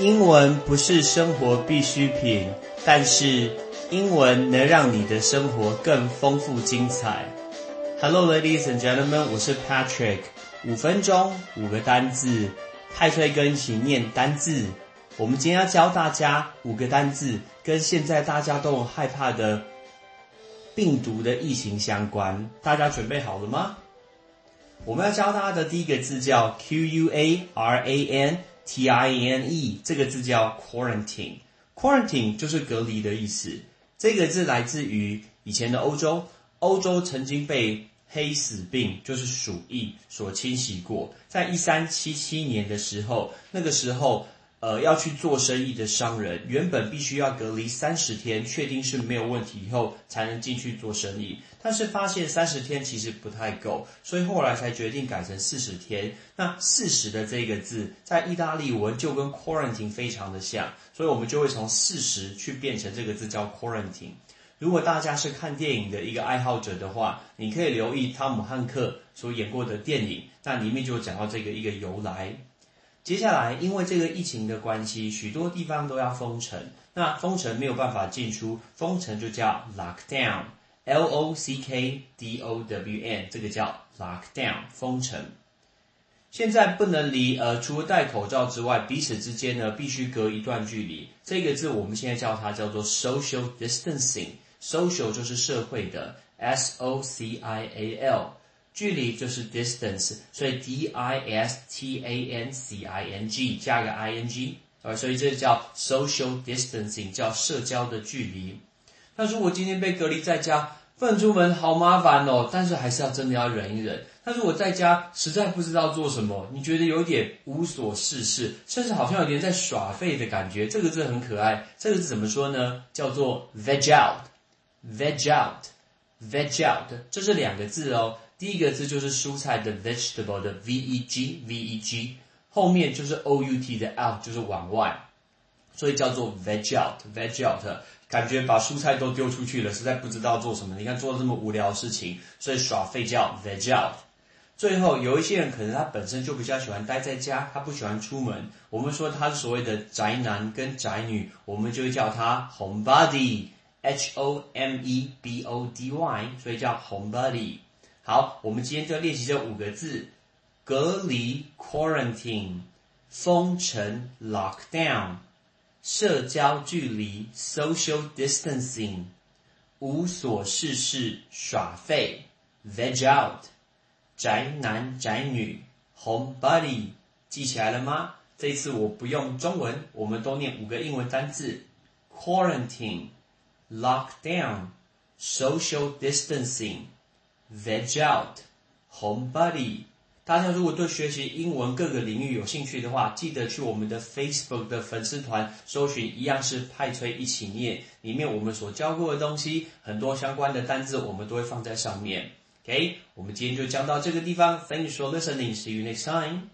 英文不是生活必需品，但是英文能让你的生活更丰富精彩。Hello, ladies and gentlemen，我是 Patrick。五分钟五个单字，派翠跟一起念单字。我们今天要教大家五个单字，跟现在大家都很害怕的病毒的疫情相关。大家准备好了吗？我们要教大家的第一个字叫 Q U A R A N T I N E，这个字叫 quarantine。quarantine 就是隔离的意思。这个字来自于以前的欧洲，欧洲曾经被黑死病，就是鼠疫所侵袭过。在一三七七年的时候，那个时候。呃，要去做生意的商人，原本必须要隔离三十天，确定是没有问题以后，才能进去做生意。但是发现三十天其实不太够，所以后来才决定改成四十天。那四十的这个字，在意大利文就跟 quarantine 非常的像，所以我们就会从四十去变成这个字叫 quarantine。如果大家是看电影的一个爱好者的话，你可以留意汤姆汉克所演过的电影，那里面就讲到这个一个由来。接下来，因为这个疫情的关系，许多地方都要封城。那封城没有办法进出，封城就叫 lockdown，L O C K D O W N，这个叫 lockdown，封城。现在不能离，呃，除了戴口罩之外，彼此之间呢必须隔一段距离。这个字我们现在叫它叫做 social distancing，social 就是社会的，S O C I A L。距离就是 distance，所以 d i s t a n c i n g 加个 i n g，啊，所以这叫 social distancing，叫社交的距离。那如果今天被隔离在家，不能出门，好麻烦哦。但是还是要真的要忍一忍。那如果在家实在不知道做什么，你觉得有点无所事事，甚至好像有点在耍废的感觉，这个字很可爱。这个字怎么说呢？叫做 veg out，veg out，veg out，这是两个字哦。第一个字就是蔬菜的 vegetable 的 v e g v e g，后面就是 o u t 的 out 就是往外，所以叫做 veg out veg out，感觉把蔬菜都丢出去了，实在不知道做什么。你看做了这么无聊的事情，所以耍废叫 veg out。最后有一些人可能他本身就比较喜欢待在家，他不喜欢出门，我们说他是所谓的宅男跟宅女，我们就叫他 homebody h o m e b o d y，所以叫 homebody。好，我们今天就练习这五个字：隔离 （quarantine）、封城 （lockdown）、社交距离 （social distancing）、无所事事耍废 （veg out）、宅男宅女 （homebody）。记起来了吗？这一次我不用中文，我们都念五个英文单字：quarantine、lockdown、social distancing。Veg out, 红 body。大家如果对学习英文各个领域有兴趣的话，记得去我们的 Facebook 的粉丝团搜寻，一样是派崔一起念。里面我们所教过的东西，很多相关的单字，我们都会放在上面。OK，我们今天就讲到这个地方。Thanks for listening. See you next time.